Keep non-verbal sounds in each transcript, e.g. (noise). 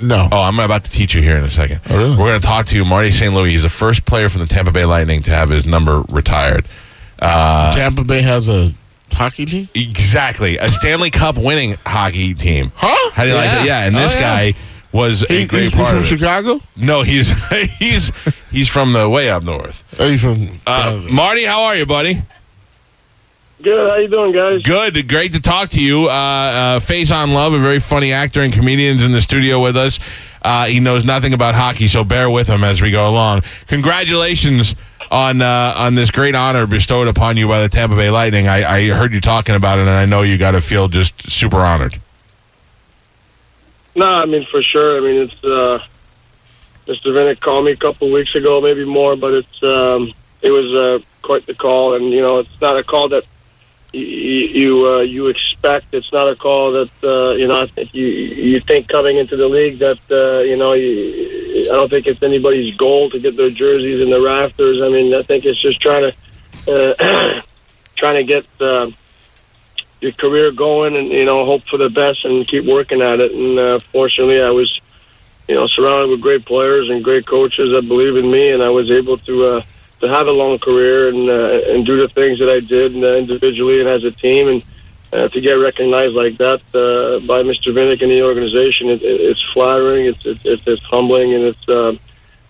No. Oh, I'm about to teach you here in a second. Oh, really? We're going to talk to you. Marty St. Louis, he's the first player from the Tampa Bay Lightning to have his number retired. Uh, Tampa Bay has a hockey team? exactly. A Stanley Cup winning hockey team. Huh? How do you like Yeah. that? Yeah, and this Oh, yeah. guy was a He, great he's part from of it. Chicago? No, he's (laughs) he's he's from the way up north. Oh, he's from Uh, Marty, how are you, buddy? Good. How you doing, guys? Good, great to talk to you. Uh, uh, Face on Love, a very funny actor and comedian, is in the studio with us. Uh, he knows nothing about hockey, so bear with him as we go along. Congratulations on uh, on this great honor bestowed upon you by the Tampa Bay Lightning. I, I heard you talking about it, and I know you got to feel just super honored. No, I mean for sure. I mean it's uh, Mr. Vinik called me a couple of weeks ago, maybe more, but it's um, it was uh, quite the call, and you know it's not a call that you uh, you expect. It's not a call that uh, you know you you think coming into the league that uh, you know you, I don't think it's anybody's goal to get their jerseys in the rafters. I mean I think it's just trying to uh, (clears throat) trying to get. Uh, your career going and you know hope for the best and keep working at it and uh, fortunately I was you know surrounded with great players and great coaches that believe in me and I was able to uh, to have a long career and uh, and do the things that I did uh, individually and as a team and uh, to get recognized like that uh, by Mr. Vinik and the organization it, it, it's flattering it's, it's it's it's humbling and it's uh,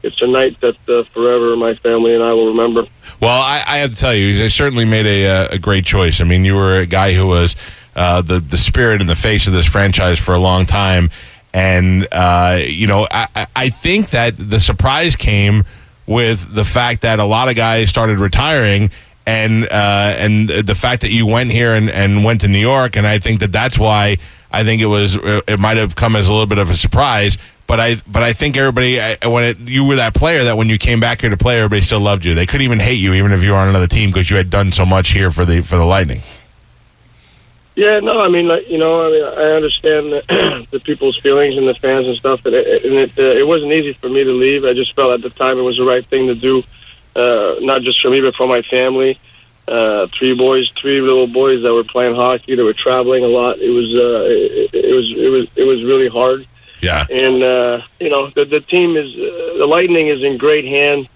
it's a night that uh, forever my family and I will remember. Well, I, I have to tell you, you certainly made a, uh, a great choice. I mean, you were a guy who was uh, the the spirit and the face of this franchise for a long time, and uh, you know, I- I think that the surprise came with the fact that a lot of guys started retiring. And uh, and the fact that you went here and, and went to New York, and I think that that's why I think it was it might have come as a little bit of a surprise. But I but I think everybody I- when it, you were that player that when you came back here to play, everybody still loved you. They couldn't even hate you, even if you were on another team, because you had done so much here for the for the Lightning. Yeah, no, I mean, like, you know, I mean, I understand the, (clears throat) the people's feelings and the fans and stuff, and it, and it, uh, it wasn't easy for me to leave. I just felt at the time it was the right thing to do, uh, not just for me, but for my family. Uh, three boys, three little boys that were playing hockey, that were traveling a lot. It was, uh, it, it was, it was, it was really hard. Yeah, And uh, you know, the, the team is uh, the Lightning is in great hand.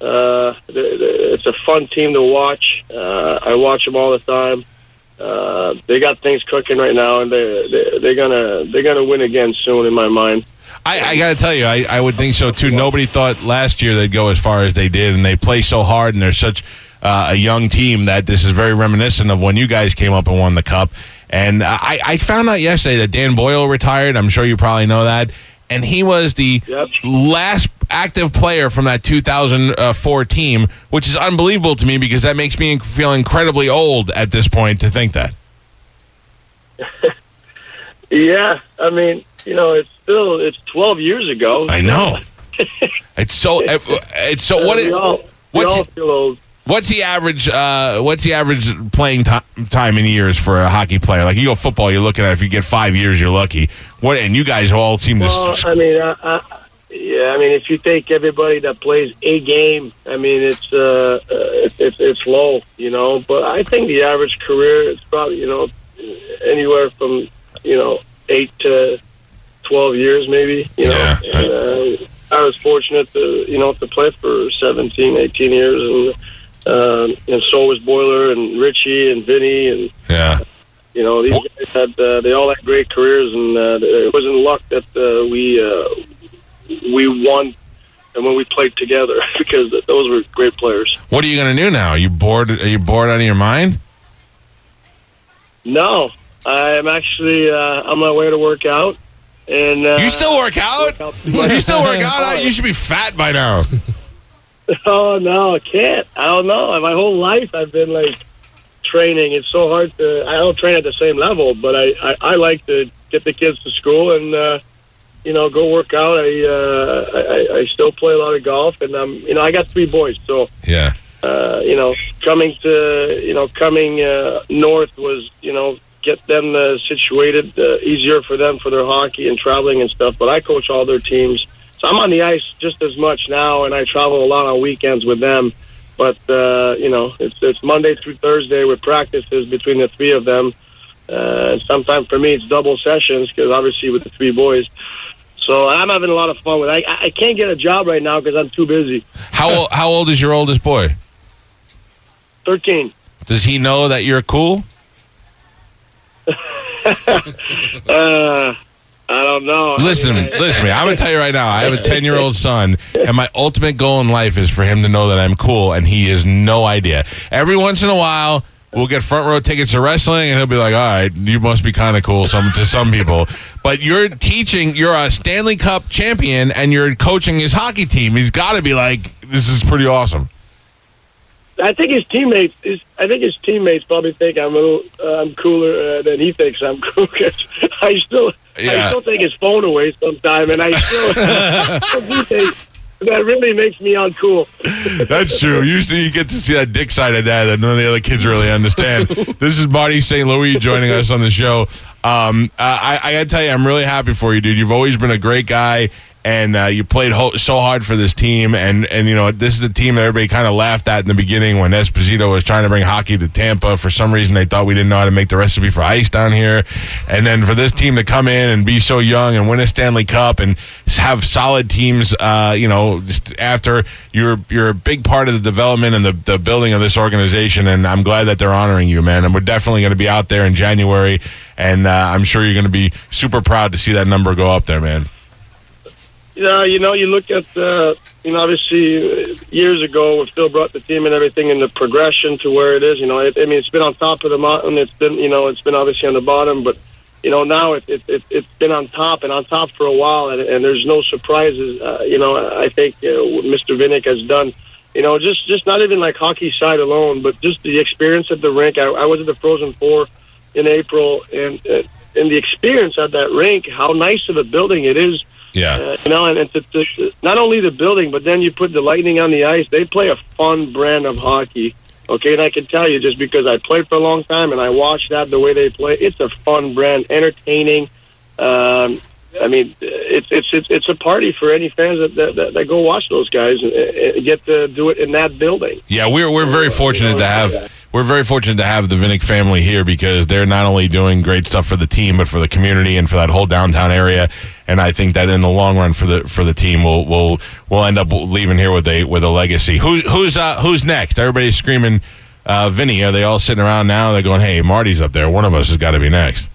Uh, the, the, it's a fun team to watch. Uh, I watch them all the time. Uh, they got things cooking right now, and they, they they're gonna they're gonna win again soon, in my mind. I, I got to tell you, I, I would think so too. Nobody thought last year they'd go as far as they did, and they play so hard, and they're such uh, a young team that this is very reminiscent of when you guys came up and won the cup. And I, I found out yesterday that Dan Boyle retired. I'm sure you probably know that. And he was the Yep. last active player from that 2004 team, which is unbelievable to me because that makes me feel incredibly old at this point to think that. (laughs) Yeah, I mean, you know, it's still it's 12 years ago. I know. (laughs) It's so. It's so. What? It, all, we what's all feel old. What's the average? Uh, what's the average playing ti time in years for a hockey player? Like you go football, you're looking at if you get five years, you're lucky. What? And you guys all seem Well, to. I mean, uh, uh, yeah, I mean, if you take everybody that plays a game, I mean, it's uh, uh, it's it's it's low, you know. But I think the average career is probably you know anywhere from you know eight to twelve years, maybe. You know, Yeah. and, uh, I was fortunate to you know to play for 17, 18 years, and um, and so was Boiler and Richie and Vinny and Yeah. you know, these guys had uh, they all had great careers, and uh, it wasn't luck that uh, we uh, we won and when we played together (laughs) because those were great players. What are you gonna do now? Are you bored? Are you bored out of your mind? No, I'm actually uh, on my way to work out, and uh, You still work out? You still work (laughs) out? You should be fat by now. (laughs) Oh no, I can't. I don't know. My whole life I've been like training. It's so hard to. I don't train at the same level, but I I, I like to get the kids to school and uh, you know go work out. I, uh, I I still play a lot of golf, and um, you know I got three boys, so Yeah. uh, you know coming to you know coming uh, north was you know get them uh, situated uh, easier for them for their hockey and traveling and stuff. But I coach all their teams, so I'm on the ice just as much now, and I travel a lot on weekends with them. But uh, you know, it's it's Monday through Thursday with practices between the three of them. Uh, sometimes for me, it's double sessions because obviously with the three boys. So I'm having a lot of fun with. It. I I can't get a job right now because I'm too busy. How ol- how old is your oldest boy? Thirteen. Does he know that you're cool? (laughs) Uh, I don't know. Listen I mean, Listen to me. I'm gonna tell you right now. I have a (laughs) 10 year old son, and my ultimate goal in life is for him to know that I'm cool, and he has no idea. Every once in a while, we'll get front row tickets to wrestling, and he'll be like, "All right, you must be kind of cool." Some to some people, but you're teaching. You're a Stanley Cup champion, and you're coaching his hockey team. He's got to be like, "This is pretty awesome." I think his teammates. His, I think his teammates probably think I'm a little. Uh, I'm cooler uh, than he thinks I'm (laughs) cool. I still. Yeah. I still take his phone away sometime, and I still. (laughs) (laughs) that really makes me uncool. That's true. Usually you get to see that dick side of that that none of the other kids really understand. this is Marty St. Louis joining us on the show. Um, I, I got to tell you, I'm really happy for you, dude. You've always been a great guy. And uh, you played ho- so hard for this team, and and you know this is a team that everybody kind of laughed at in the beginning when Esposito was trying to bring hockey to Tampa. For some reason, they thought we didn't know how to make the recipe for ice down here, and then for this team to come in and be so young and win a Stanley Cup and have solid teams, uh, you know, after you're you're a big part of the development and the, the building of this organization, and I'm glad that they're honoring you, man. And we're definitely going to be out there in January, and uh, I'm sure you're going to be super proud to see that number go up there, man. Yeah, you know, you look at, uh, you know, obviously uh, years ago when Phil brought the team and everything and the progression to where it is, you know, it, I mean, it's been on top of the mountain. It's been, you know, it's been obviously on the bottom, but, you know, now it, it, it, it's been on top and on top for a while and, and there's no surprises. Uh, you know, I think uh, what Mr. Vinik has done, you know, just, just not even like hockey side alone, but just the experience at the rink. I, I was at the Frozen Four in April and, uh, and the experience at that rink, how nice of a building it is. Yeah. Uh, you know, and, and to, to, not only the building, but then you put the Lightning on the ice. They play a fun brand of hockey. Okay, and I can tell you just because I played for a long time and I watched that the way they play, it's a fun brand, entertaining. Um, I mean, it's it's it's it's a party for any fans that that, that, that go watch those guys and, and get to do it in that building. Yeah, we're we're very fortunate to have we're very fortunate to have the Vinik family here because they're not only doing great stuff for the team but for the community and for that whole downtown area. And I think that in the long run for the for the team, we'll we'll we'll end up leaving here with a with a legacy. Who who's uh, who's next? Everybody's screaming, uh, Vinny. Are they all sitting around now? They're going, "Hey, Marty's up there. One of us has got to be next."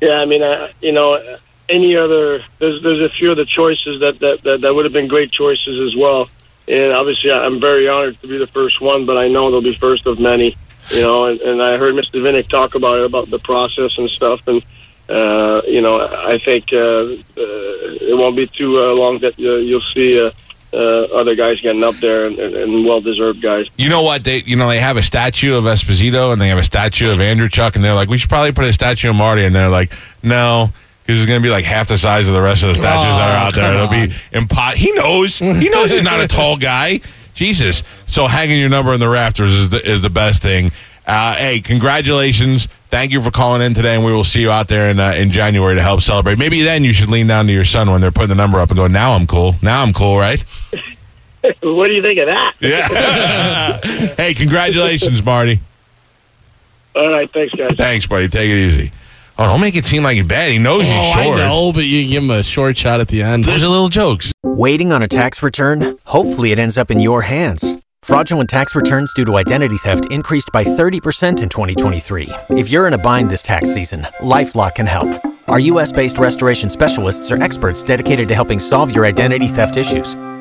Yeah, I mean, uh, you know, any other there's there's a few other choices that that that, that would have been great choices as well. And obviously, I'm very honored to be the first one, but I know they'll be first of many. You know, and, and I heard Mr. Vinik talk about it about the process and stuff, and uh, you know, I think uh, uh, it won't be too uh, long that uh, you'll see uh, uh, other guys getting up there and, and, and well-deserved guys. You know what? They you know they have a statue of Esposito and they have a statue of Andreychuk, and they're like, we should probably put a statue of Marty, and they're like, no. Because it's going to be like half the size of the rest of the statues that are Oh, out there. It'll come be impo- He knows. He knows he's not a (laughs) tall guy. Jesus. So hanging your number in the rafters is the, is the best thing. Uh, hey, congratulations. Thank you for calling in today, and we will see you out there in, uh, in January to help celebrate. Maybe then you should lean down to your son when they're putting the number up and go, now I'm cool. Now I'm cool, right? (laughs) what do you think of that? Yeah. (laughs) hey, congratulations, Marty. All right, thanks, guys. Thanks, buddy. Take it easy. Oh, don't make it seem like he's bad. He knows Oh, he's I short. know, but you can give him a short shot at the end. There's a little jokes. Waiting on a tax return? Hopefully, it ends up in your hands. Fraudulent tax returns due to identity theft increased by 30% in 2023. If you're in a bind this tax season, LifeLock can help. Our US based restoration specialists are experts dedicated to helping solve your identity theft issues.